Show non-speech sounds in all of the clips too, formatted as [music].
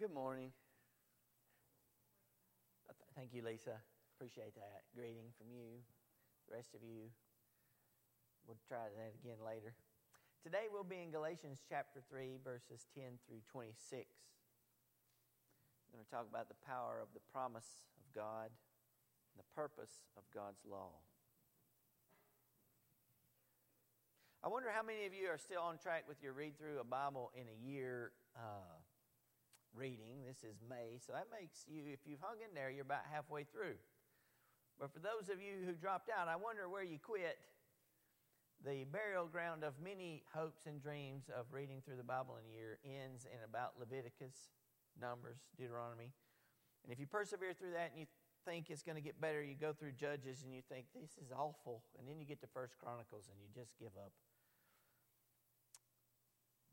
Good morning. Thank you, Lisa. Appreciate that greeting from you. The rest of you, we'll try that again later. Today we'll be in Galatians chapter 3, verses 10 through 26. I'm going to talk about the power of the promise of God and the purpose of God's law. I wonder how many of you are still on track with your read through a Bible in a year. Uh, reading. This is May, so that makes you, if you've hung in there, you're about halfway through. But for those of you who dropped out, I wonder where you quit. The burial ground of many hopes and dreams of reading through the Bible in a year ends in about Leviticus, Numbers, Deuteronomy. And if you persevere through that and you think it's going to get better, you go through Judges and you think, this is awful. And then you get to First Chronicles and you just give up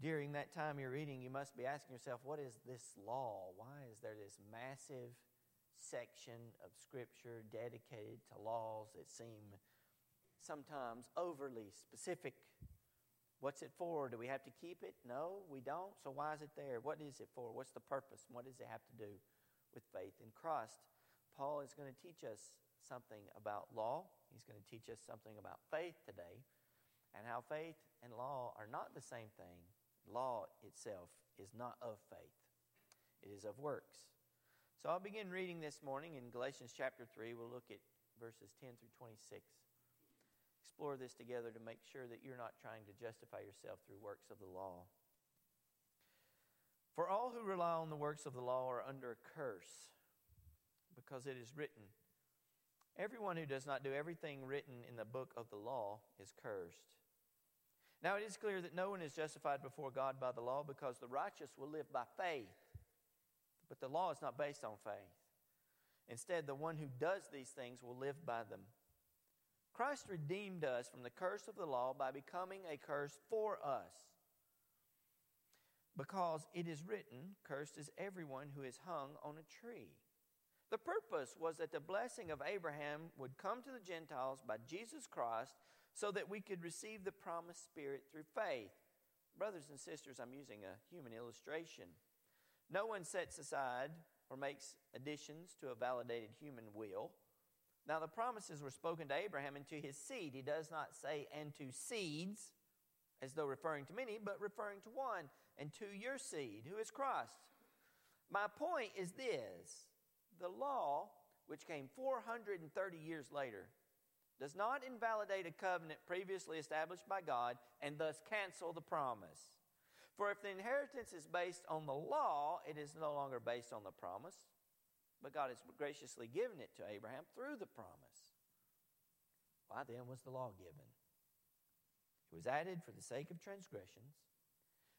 during that time you're reading, you must be asking yourself, what is this law? Why is there this massive section of Scripture dedicated to laws that seem sometimes overly specific? What's it for? Do we have to keep it? No, we don't. So why is it there? What is it for? What's the purpose? What does it have to do with faith in Christ? Paul is going to teach us something about law. He's going to teach us something about faith today and how faith and law are not the same thing law itself is not of faith, it is of works. So I'll begin reading this morning in Galatians chapter 3. We'll look at verses 10 through 26. Explore this together to make sure that you're not trying to justify yourself through works of the law. For all who rely on the works of the law are under a curse, because it is written, Everyone who does not do everything written in the book of the law is cursed. Now it is clear that no one is justified before God by the law because the righteous will live by faith. But the law is not based on faith. Instead, the one who does these things will live by them. Christ redeemed us from the curse of the law by becoming a curse for us. Because it is written, Cursed is everyone who is hung on a tree. The purpose was that the blessing of Abraham would come to the Gentiles by Jesus Christ so that we could receive the promised Spirit through faith. Brothers and sisters, I'm using a human illustration. No one sets aside or makes additions to a validated human will. Now, the promises were spoken to Abraham and to his seed. He does not say, and to seeds, as though referring to many, but referring to one, and to your seed, who is Christ. My point is this the law, which came 430 years later, does not invalidate a covenant previously established by God and thus cancel the promise. For if the inheritance is based on the law, it is no longer based on the promise, but God has graciously given it to Abraham through the promise. Why then was the law given? It was added for the sake of transgressions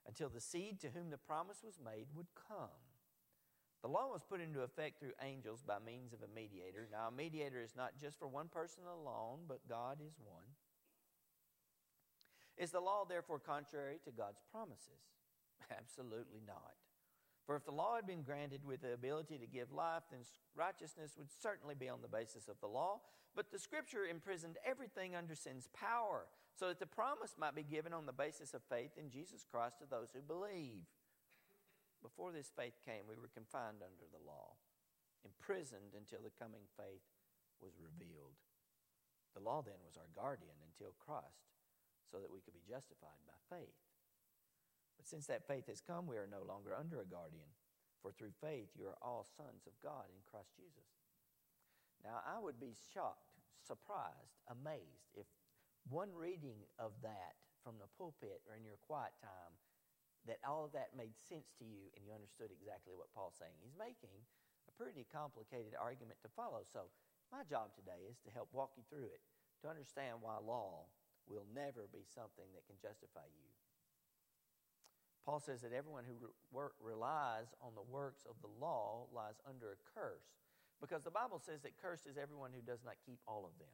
until the seed to whom the promise was made would come. The law was put into effect through angels by means of a mediator. Now, a mediator is not just for one person alone, but God is one. Is the law therefore contrary to God's promises? [laughs] Absolutely not. For if the law had been granted with the ability to give life, then righteousness would certainly be on the basis of the law. But the scripture imprisoned everything under sin's power, so that the promise might be given on the basis of faith in Jesus Christ to those who believe. Before this faith came, we were confined under the law, imprisoned until the coming faith was revealed. The law then was our guardian until Christ, so that we could be justified by faith. But since that faith has come, we are no longer under a guardian, for through faith you are all sons of God in Christ Jesus. Now, I would be shocked, surprised, amazed if one reading of that from the pulpit or in your quiet time that all of that made sense to you and you understood exactly what Paul's saying. He's making a pretty complicated argument to follow. So, my job today is to help walk you through it, to understand why law will never be something that can justify you. Paul says that everyone who re- relies on the works of the law lies under a curse because the Bible says that cursed is everyone who does not keep all of them.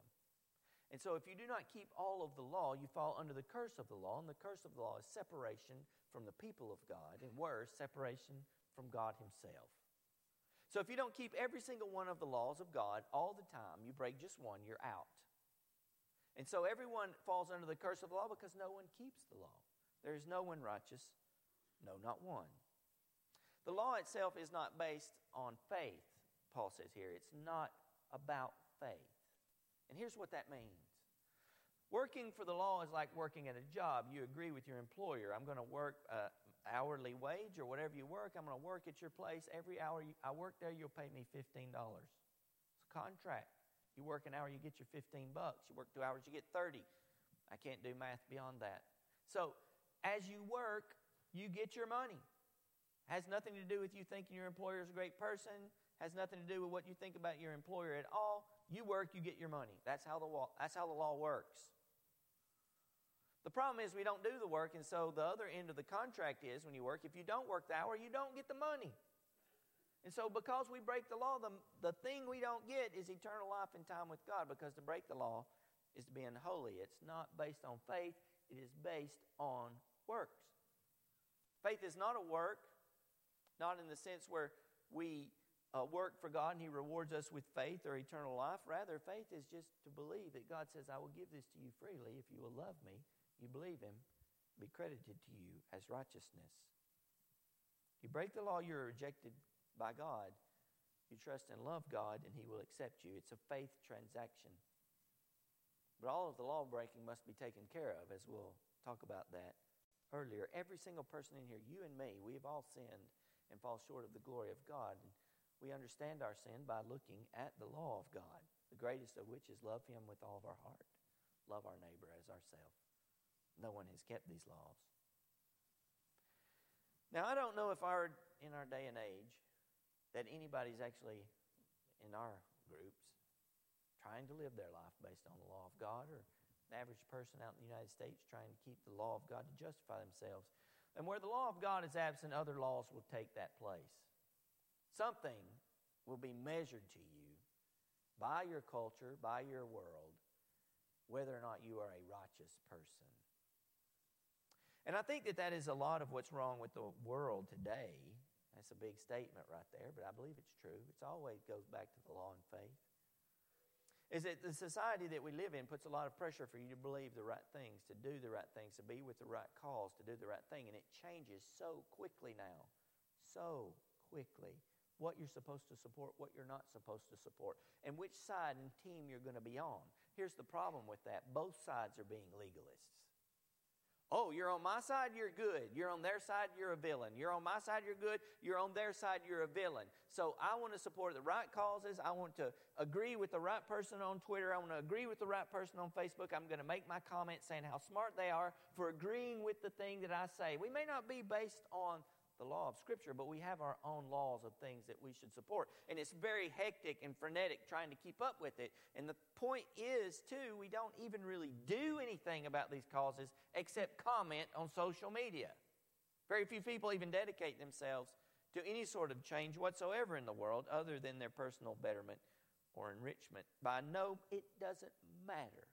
And so, if you do not keep all of the law, you fall under the curse of the law. And the curse of the law is separation from the people of God, and worse, separation from God Himself. So, if you don't keep every single one of the laws of God all the time, you break just one, you're out. And so, everyone falls under the curse of the law because no one keeps the law. There is no one righteous, no, not one. The law itself is not based on faith, Paul says here. It's not about faith. And here's what that means Working for the law is like working at a job. You agree with your employer. I'm going to work uh, hourly wage or whatever you work. I'm going to work at your place. Every hour you, I work there, you'll pay me $15. It's a contract. You work an hour, you get your 15 bucks. You work two hours, you get 30. I can't do math beyond that. So as you work, you get your money. Has nothing to do with you thinking your employer is a great person. Has nothing to do with what you think about your employer at all. You work, you get your money. That's how the law, that's how the law works. The problem is we don't do the work, and so the other end of the contract is when you work, if you don't work the hour, you don't get the money. And so, because we break the law, the, the thing we don't get is eternal life and time with God, because to break the law is to be unholy. It's not based on faith, it is based on works. Faith is not a work, not in the sense where we uh, work for God and He rewards us with faith or eternal life. Rather, faith is just to believe that God says, I will give this to you freely if you will love me you believe him, be credited to you as righteousness. You break the law, you're rejected by God. You trust and love God, and he will accept you. It's a faith transaction. But all of the law breaking must be taken care of, as we'll talk about that earlier. Every single person in here, you and me, we have all sinned and fall short of the glory of God. And we understand our sin by looking at the law of God, the greatest of which is love him with all of our heart, love our neighbor as ourselves no one has kept these laws. Now, I don't know if our, in our day and age that anybody's actually in our groups trying to live their life based on the law of God or an average person out in the United States trying to keep the law of God to justify themselves. And where the law of God is absent, other laws will take that place. Something will be measured to you by your culture, by your world, whether or not you are a righteous person. And I think that that is a lot of what's wrong with the world today. That's a big statement right there, but I believe it's true. It's always goes back to the law and faith. Is that the society that we live in puts a lot of pressure for you to believe the right things, to do the right things, to be with the right cause, to do the right thing. And it changes so quickly now. So quickly. What you're supposed to support, what you're not supposed to support, and which side and team you're going to be on. Here's the problem with that both sides are being legalists. Oh, you're on my side, you're good. You're on their side, you're a villain. You're on my side, you're good. You're on their side, you're a villain. So I want to support the right causes. I want to agree with the right person on Twitter. I want to agree with the right person on Facebook. I'm going to make my comment saying how smart they are for agreeing with the thing that I say. We may not be based on the law of Scripture, but we have our own laws of things that we should support. And it's very hectic and frenetic trying to keep up with it. And the point is, too, we don't even really do anything about these causes except comment on social media. Very few people even dedicate themselves to any sort of change whatsoever in the world other than their personal betterment or enrichment. By no, it doesn't matter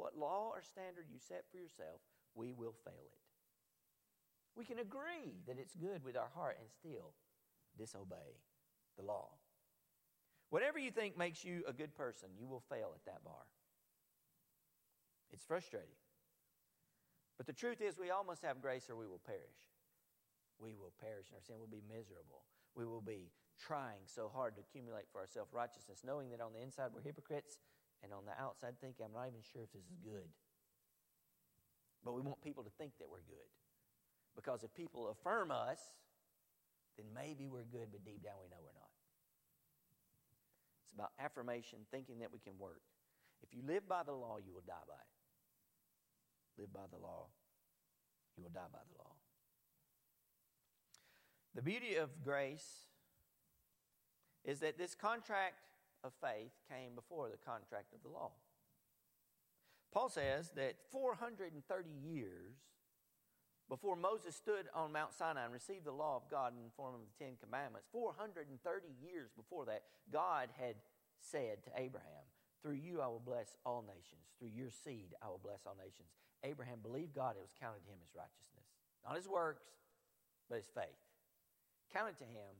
what law or standard you set for yourself, we will fail it. We can agree that it's good with our heart and still disobey the law. Whatever you think makes you a good person, you will fail at that bar. It's frustrating. But the truth is, we all must have grace or we will perish. We will perish in our sin. We'll be miserable. We will be trying so hard to accumulate for ourselves righteousness, knowing that on the inside we're hypocrites and on the outside thinking, I'm not even sure if this is good. But we want people to think that we're good. Because if people affirm us, then maybe we're good, but deep down we know we're not. It's about affirmation, thinking that we can work. If you live by the law, you will die by it. Live by the law, you will die by the law. The beauty of grace is that this contract of faith came before the contract of the law. Paul says that 430 years before Moses stood on Mount Sinai and received the law of God in the form of the Ten Commandments, 430 years before that, God had said to Abraham, Through you I will bless all nations. Through your seed I will bless all nations. Abraham believed God, it was counted to him as righteousness. Not his works, but his faith. Counted to him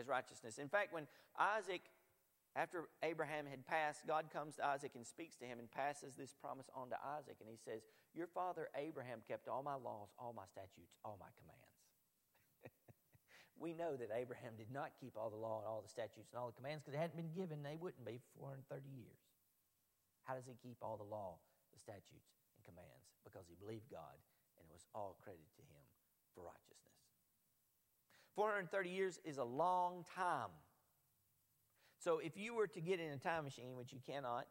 as righteousness. In fact, when Isaac after Abraham had passed, God comes to Isaac and speaks to him and passes this promise on to Isaac. And he says, Your father Abraham kept all my laws, all my statutes, all my commands. [laughs] we know that Abraham did not keep all the law and all the statutes and all the commands because it hadn't been given. They wouldn't be for 430 years. How does he keep all the law, the statutes, and commands? Because he believed God and it was all credited to him for righteousness. 430 years is a long time. So if you were to get in a time machine, which you cannot,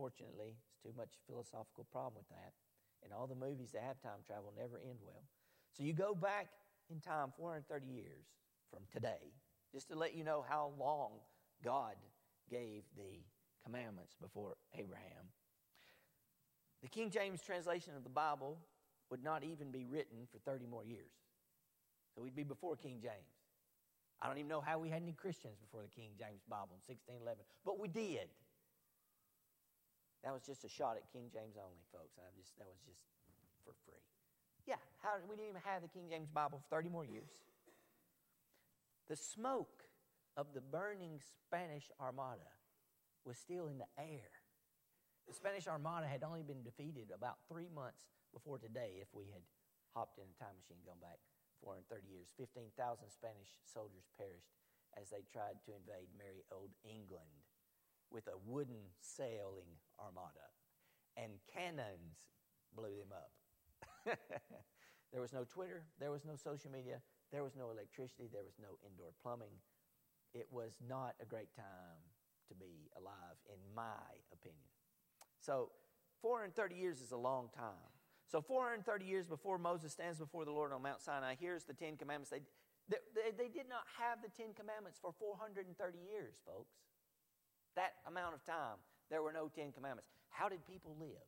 fortunately, it's too much philosophical problem with that. And all the movies that have time travel never end well. So you go back in time 430 years from today, just to let you know how long God gave the commandments before Abraham. The King James translation of the Bible would not even be written for 30 more years. So we'd be before King James. I don't even know how we had any Christians before the King James Bible in 1611, but we did. That was just a shot at King James only, folks. I just that was just for free. Yeah, how, we didn't even have the King James Bible for 30 more years. The smoke of the burning Spanish Armada was still in the air. The Spanish Armada had only been defeated about three months before today if we had hopped in a time machine going back 430 years. 15,000 Spanish soldiers perished as they tried to invade merry old England with a wooden sailing armada, and cannons blew them up. [laughs] there was no Twitter, there was no social media, there was no electricity, there was no indoor plumbing. It was not a great time to be alive, in my opinion. So, 430 years is a long time. So 430 years before Moses stands before the Lord on Mount Sinai, here's the Ten Commandments. They, they, they did not have the Ten Commandments for 430 years, folks. That amount of time, there were no Ten Commandments. How did people live?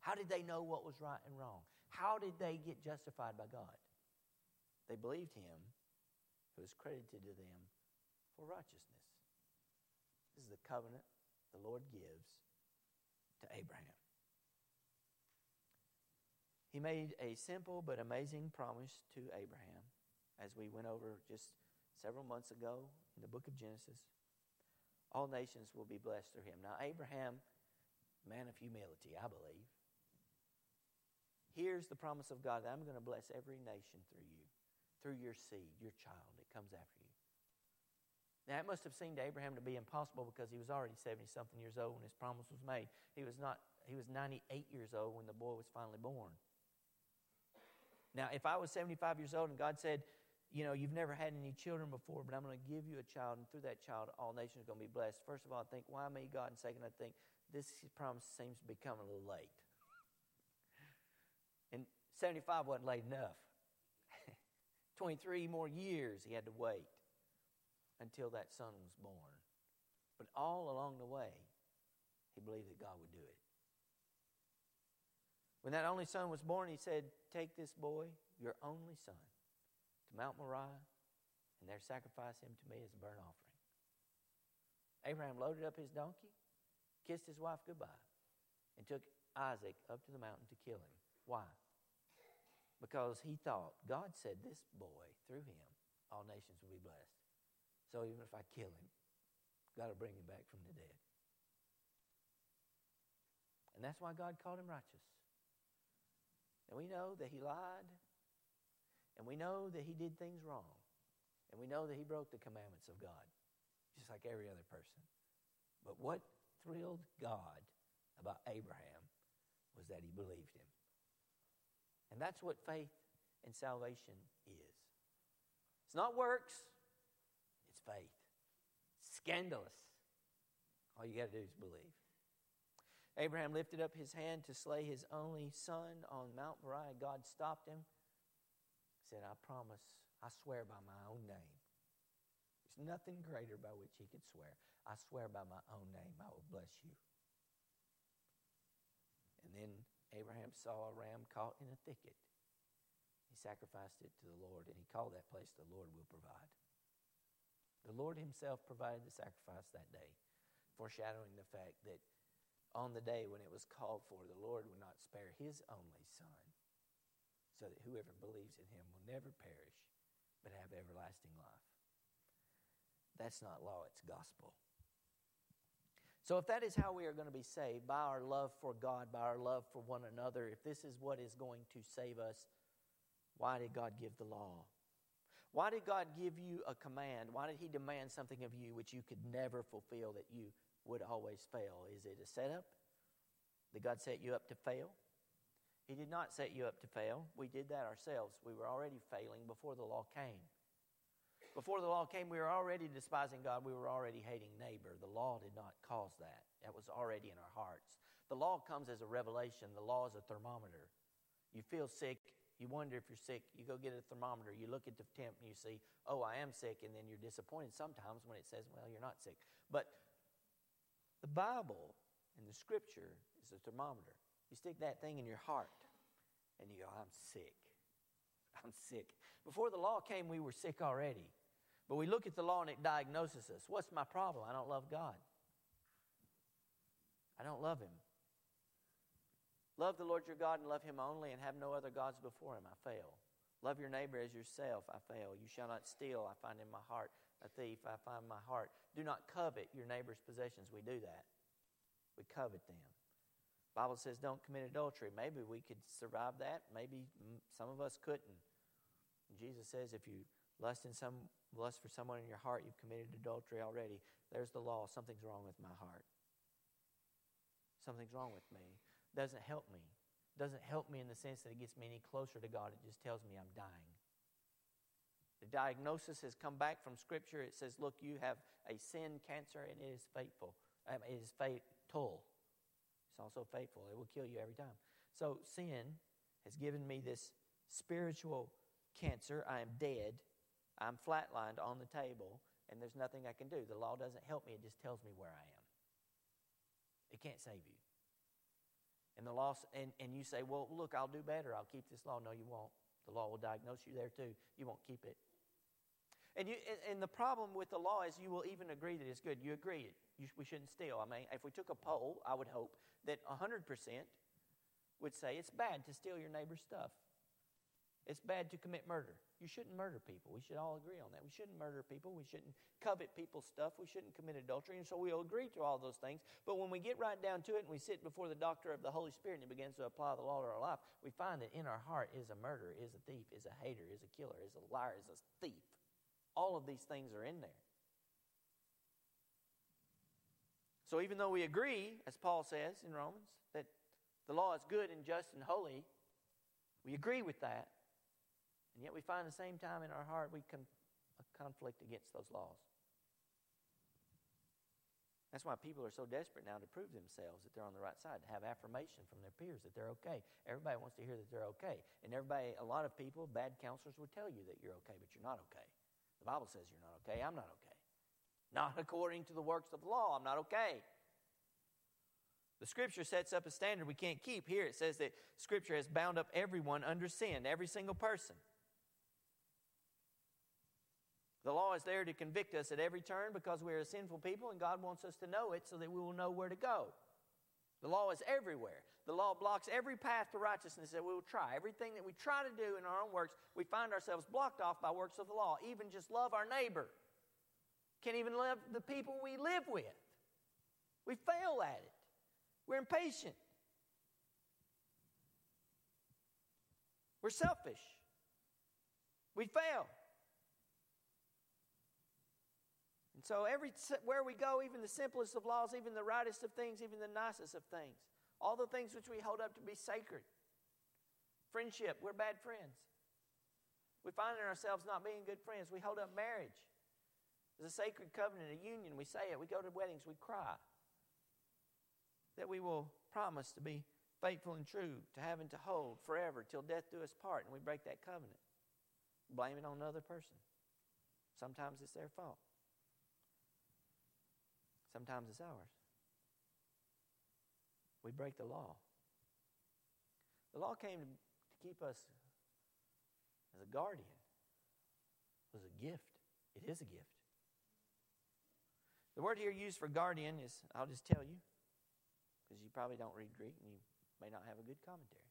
How did they know what was right and wrong? How did they get justified by God? They believed him who was credited to them for righteousness. This is the covenant the Lord gives to Abraham. He made a simple but amazing promise to Abraham as we went over just several months ago in the book of Genesis. All nations will be blessed through him. Now, Abraham, man of humility, I believe, here's the promise of God that I'm going to bless every nation through you, through your seed, your child that comes after you. Now, it must have seemed to Abraham to be impossible because he was already 70 something years old when his promise was made. He was, not, he was 98 years old when the boy was finally born. Now, if I was 75 years old and God said, you know, you've never had any children before, but I'm going to give you a child, and through that child, all nations are going to be blessed. First of all, I think, why me, God? And second, I think, this promise seems to be coming a little late. And 75 wasn't late enough. [laughs] 23 more years he had to wait until that son was born. But all along the way, he believed that God would do it. When that only son was born, he said, Take this boy, your only son, to Mount Moriah, and there sacrifice him to me as a burnt offering. Abraham loaded up his donkey, kissed his wife goodbye, and took Isaac up to the mountain to kill him. Why? Because he thought, God said this boy, through him, all nations will be blessed. So even if I kill him, God will bring him back from the dead. And that's why God called him righteous. And we know that he lied. And we know that he did things wrong. And we know that he broke the commandments of God, just like every other person. But what thrilled God about Abraham was that he believed him. And that's what faith and salvation is. It's not works, it's faith. It's Scandalous. All you got to do is believe. Abraham lifted up his hand to slay his only son on Mount Moriah. God stopped him. Said, I promise, I swear by my own name. There's nothing greater by which he could swear. I swear by my own name, I will bless you. And then Abraham saw a ram caught in a thicket. He sacrificed it to the Lord, and he called that place the Lord will provide. The Lord himself provided the sacrifice that day, foreshadowing the fact that on the day when it was called for, the Lord would not spare his only son, so that whoever believes in him will never perish, but have everlasting life. That's not law, it's gospel. So, if that is how we are going to be saved, by our love for God, by our love for one another, if this is what is going to save us, why did God give the law? Why did God give you a command? Why did He demand something of you which you could never fulfill that you would always fail? Is it a setup? Did God set you up to fail? He did not set you up to fail. We did that ourselves. We were already failing before the law came. Before the law came, we were already despising God. We were already hating neighbor. The law did not cause that. That was already in our hearts. The law comes as a revelation. The law is a thermometer. You feel sick, you wonder if you're sick. You go get a thermometer. You look at the temp and you see, oh, I am sick. And then you're disappointed sometimes when it says, well, you're not sick. But the Bible and the scripture is a thermometer. You stick that thing in your heart and you go, I'm sick. I'm sick. Before the law came, we were sick already. But we look at the law and it diagnoses us. What's my problem? I don't love God. I don't love Him. Love the Lord your God and love him only and have no other gods before him. I fail. Love your neighbor as yourself. I fail. You shall not steal. I find in my heart a thief. I find my heart. Do not covet your neighbor's possessions. We do that. We covet them. Bible says don't commit adultery. Maybe we could survive that. Maybe some of us couldn't. Jesus says if you lust in some lust for someone in your heart, you've committed adultery already. There's the law. Something's wrong with my heart. Something's wrong with me doesn't help me. Doesn't help me in the sense that it gets me any closer to God. It just tells me I'm dying. The diagnosis has come back from Scripture. It says, look, you have a sin cancer and it is faithful. Um, it is fatal. Also faithful. It will kill you every time. So sin has given me this spiritual cancer. I am dead. I'm flatlined on the table, and there's nothing I can do. The law doesn't help me, it just tells me where I am. It can't save you. And the law, and, and you say, well, look, I'll do better. I'll keep this law. No, you won't. The law will diagnose you there too. You won't keep it. And, you, and the problem with the law is you will even agree that it's good. You agree it. We shouldn't steal. I mean, if we took a poll, I would hope that 100% would say it's bad to steal your neighbor's stuff. It's bad to commit murder. You shouldn't murder people. We should all agree on that. We shouldn't murder people. We shouldn't covet people's stuff. We shouldn't commit adultery. And so we'll agree to all those things. But when we get right down to it and we sit before the doctor of the Holy Spirit and he begins to apply the law to our life, we find that in our heart is a murderer, is a thief, is a hater, is a killer, is a liar, is a thief. All of these things are in there. So even though we agree, as Paul says in Romans, that the law is good and just and holy, we agree with that. And yet we find the same time in our heart we can a conflict against those laws. That's why people are so desperate now to prove themselves that they're on the right side, to have affirmation from their peers that they're okay. Everybody wants to hear that they're okay. And everybody, a lot of people, bad counselors would tell you that you're okay, but you're not okay. The Bible says you're not okay. I'm not okay. Not according to the works of the law. I'm not okay. The scripture sets up a standard we can't keep. Here it says that scripture has bound up everyone under sin, every single person. The law is there to convict us at every turn because we are a sinful people and God wants us to know it so that we will know where to go. The law is everywhere. The law blocks every path to righteousness that we will try. Everything that we try to do in our own works, we find ourselves blocked off by works of the law. Even just love our neighbor. Can't even love the people we live with. We fail at it. We're impatient. We're selfish. We fail. And so, every, where we go, even the simplest of laws, even the rightest of things, even the nicest of things, all the things which we hold up to be sacred. Friendship, we're bad friends. We find in ourselves not being good friends. We hold up marriage as a sacred covenant, a union. We say it. We go to weddings, we cry. That we will promise to be faithful and true, to have and to hold forever till death do us part, and we break that covenant. Blame it on another person. Sometimes it's their fault. Sometimes it's ours. We break the law. The law came to keep us as a guardian. It was a gift. It is a gift. The word here used for guardian is, I'll just tell you, because you probably don't read Greek and you may not have a good commentary.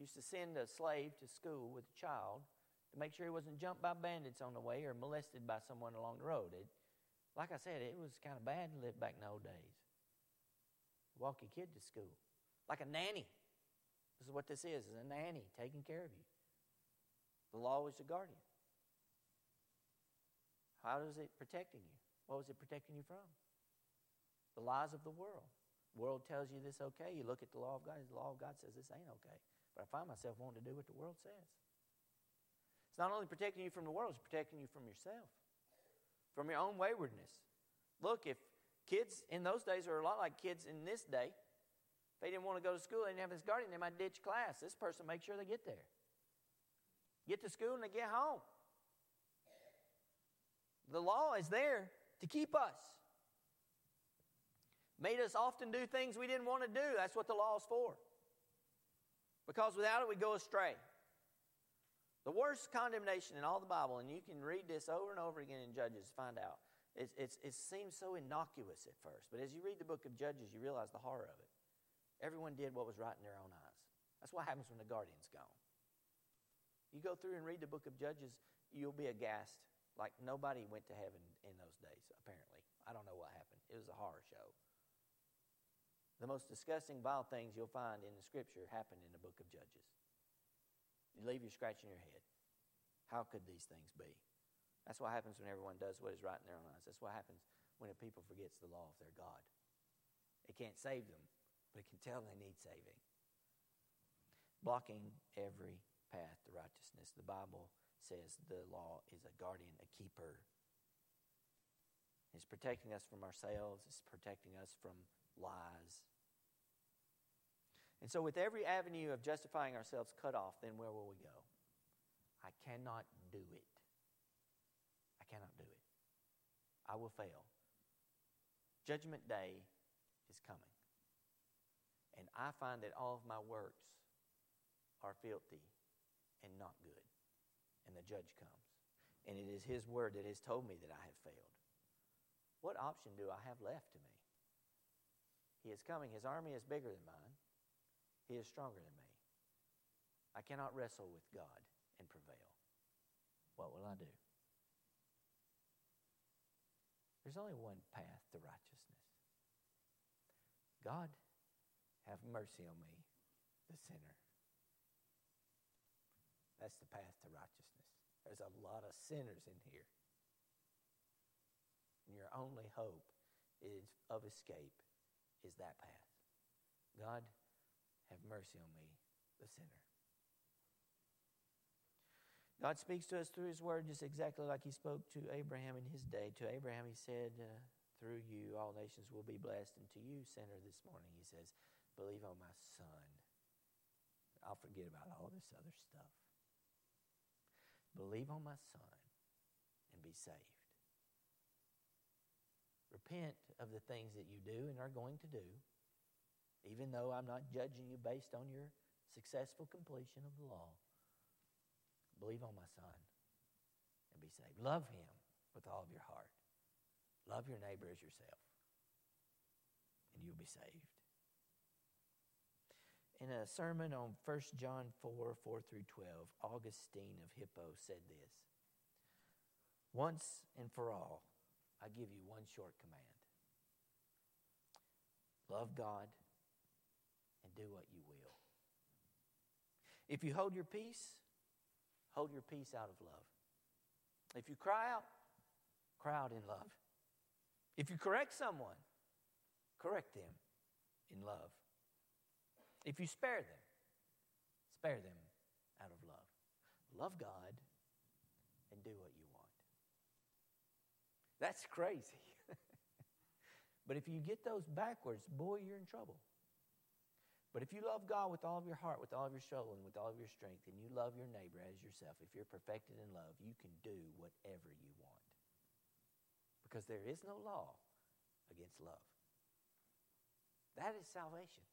Used to send a slave to school with a child to make sure he wasn't jumped by bandits on the way or molested by someone along the road. It, like I said, it was kind of bad to live back in the old days. Walk your kid to school. Like a nanny. This is what this is, is a nanny taking care of you. The law is a guardian. How is it protecting you? What was it protecting you from? The lies of the world. The world tells you this okay. You look at the law of God, the law of God says this ain't okay. But I find myself wanting to do what the world says. It's not only protecting you from the world, it's protecting you from yourself, from your own waywardness. Look, if kids in those days are a lot like kids in this day, if they didn't want to go to school, they didn't have this guardian, they might ditch class. This person makes sure they get there. Get to school and they get home. The law is there to keep us. Made us often do things we didn't want to do. That's what the law is for. Because without it, we go astray. The worst condemnation in all the Bible, and you can read this over and over again in Judges find out. It's, it's, it seems so innocuous at first, but as you read the book of Judges, you realize the horror of it. Everyone did what was right in their own eyes. That's what happens when the guardian's gone. You go through and read the book of Judges, you'll be aghast. Like nobody went to heaven in those days, apparently. I don't know what happened. It was a horror show. The most disgusting, vile things you'll find in the scripture happened in the book of Judges. You leave you scratching your head. How could these things be? That's what happens when everyone does what is right in their own eyes. That's what happens when a people forgets the law of their God. It can't save them, but it can tell they need saving. Blocking every path to righteousness. The Bible says the law is a guardian, a keeper. It's protecting us from ourselves, it's protecting us from lies. And so, with every avenue of justifying ourselves cut off, then where will we go? I cannot do it. I cannot do it. I will fail. Judgment day is coming. And I find that all of my works are filthy and not good. And the judge comes. And it is his word that has told me that I have failed. What option do I have left to me? He is coming. His army is bigger than mine. He is stronger than me. I cannot wrestle with God and prevail. What will I do? There's only one path to righteousness. God, have mercy on me, the sinner. That's the path to righteousness. There's a lot of sinners in here. And your only hope is of escape is that path. God, have mercy on me, the sinner. God speaks to us through His Word just exactly like He spoke to Abraham in his day. To Abraham, He said, uh, Through you, all nations will be blessed. And to you, sinner, this morning, He says, Believe on my Son. I'll forget about all this other stuff. Believe on my Son and be saved. Repent of the things that you do and are going to do even though I'm not judging you based on your successful completion of the law. Believe on my Son and be saved. Love Him with all of your heart. Love your neighbor as yourself, and you'll be saved. In a sermon on 1 John 4 4 through 12, Augustine of Hippo said this Once and for all, I give you one short command love God and do what you will. If you hold your peace, hold your peace out of love. If you cry out, cry out in love. If you correct someone, correct them in love. If you spare them, spare them out of love. Love God and do what you want. That's crazy. [laughs] but if you get those backwards, boy, you're in trouble. But if you love God with all of your heart, with all of your soul, and with all of your strength, and you love your neighbor as yourself, if you're perfected in love, you can do whatever you want. Because there is no law against love. That is salvation.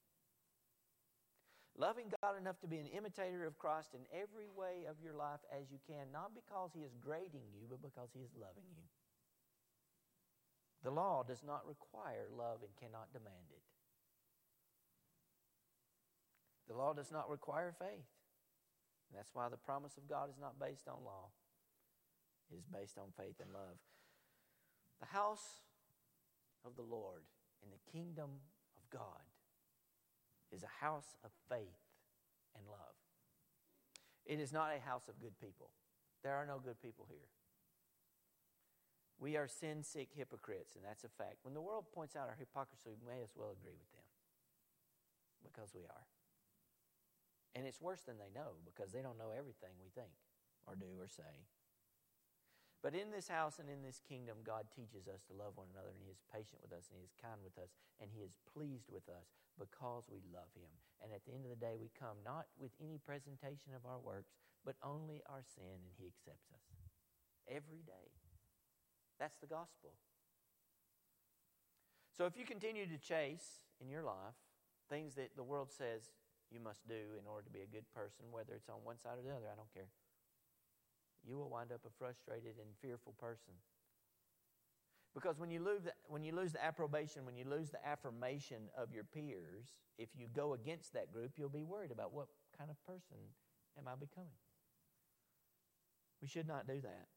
Loving God enough to be an imitator of Christ in every way of your life as you can, not because He is grading you, but because He is loving you. The law does not require love and cannot demand it. The law does not require faith. that's why the promise of God is not based on law, it is based on faith and love. The house of the Lord in the kingdom of God is a house of faith and love. It is not a house of good people. There are no good people here. We are sin sick hypocrites, and that's a fact. When the world points out our hypocrisy, we may as well agree with them because we are. And it's worse than they know because they don't know everything we think or do or say. But in this house and in this kingdom, God teaches us to love one another, and He is patient with us, and He is kind with us, and He is pleased with us because we love Him. And at the end of the day, we come not with any presentation of our works, but only our sin, and He accepts us every day. That's the gospel. So if you continue to chase in your life things that the world says you must do in order to be a good person, whether it's on one side or the other, I don't care you will wind up a frustrated and fearful person. Because when you, lose the, when you lose the approbation, when you lose the affirmation of your peers, if you go against that group, you'll be worried about what kind of person am I becoming. We should not do that.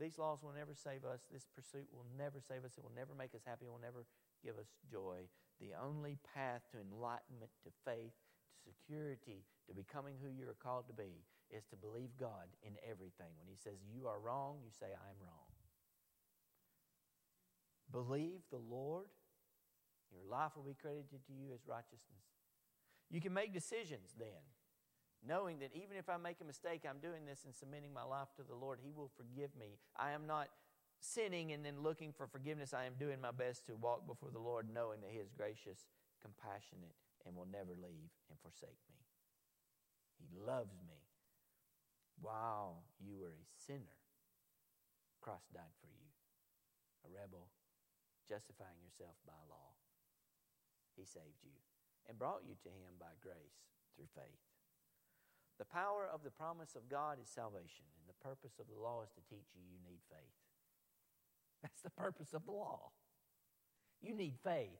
These laws will never save us. This pursuit will never save us. It will never make us happy. It will never give us joy. The only path to enlightenment, to faith, to security, to becoming who you're called to be is to believe God in everything. When He says you are wrong, you say, I'm wrong. Believe the Lord, your life will be credited to you as righteousness. You can make decisions then, knowing that even if I make a mistake, I'm doing this and submitting my life to the Lord. He will forgive me. I am not sinning and then looking for forgiveness. I am doing my best to walk before the Lord, knowing that He is gracious, compassionate, and will never leave and forsake me. He loves me while you were a sinner, Christ died for you, a rebel, justifying yourself by law. He saved you and brought you to Him by grace through faith. The power of the promise of God is salvation, and the purpose of the law is to teach you you need faith. That's the purpose of the law. You need faith.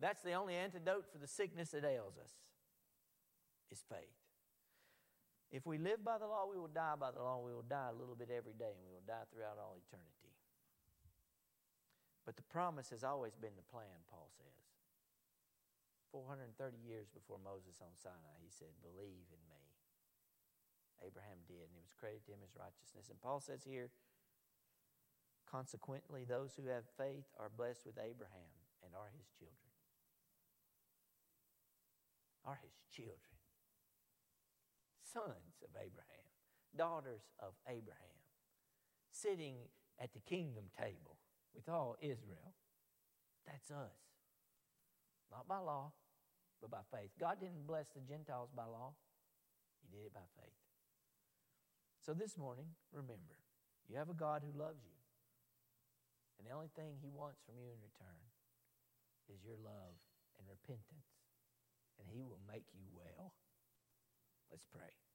That's the only antidote for the sickness that ails us is faith. If we live by the law, we will die by the law. We will die a little bit every day, and we will die throughout all eternity. But the promise has always been the plan, Paul says. 430 years before Moses on Sinai, he said, Believe in me. Abraham did, and it was credited to him as righteousness. And Paul says here, consequently, those who have faith are blessed with Abraham and are his children. Are his children sons of Abraham, daughters of Abraham, sitting at the kingdom table with all Israel. That's us. Not by law, but by faith. God didn't bless the Gentiles by law, He did it by faith. So this morning, remember, you have a God who loves you. And the only thing He wants from you in return is your love and repentance. And He will make you well. Let's pray.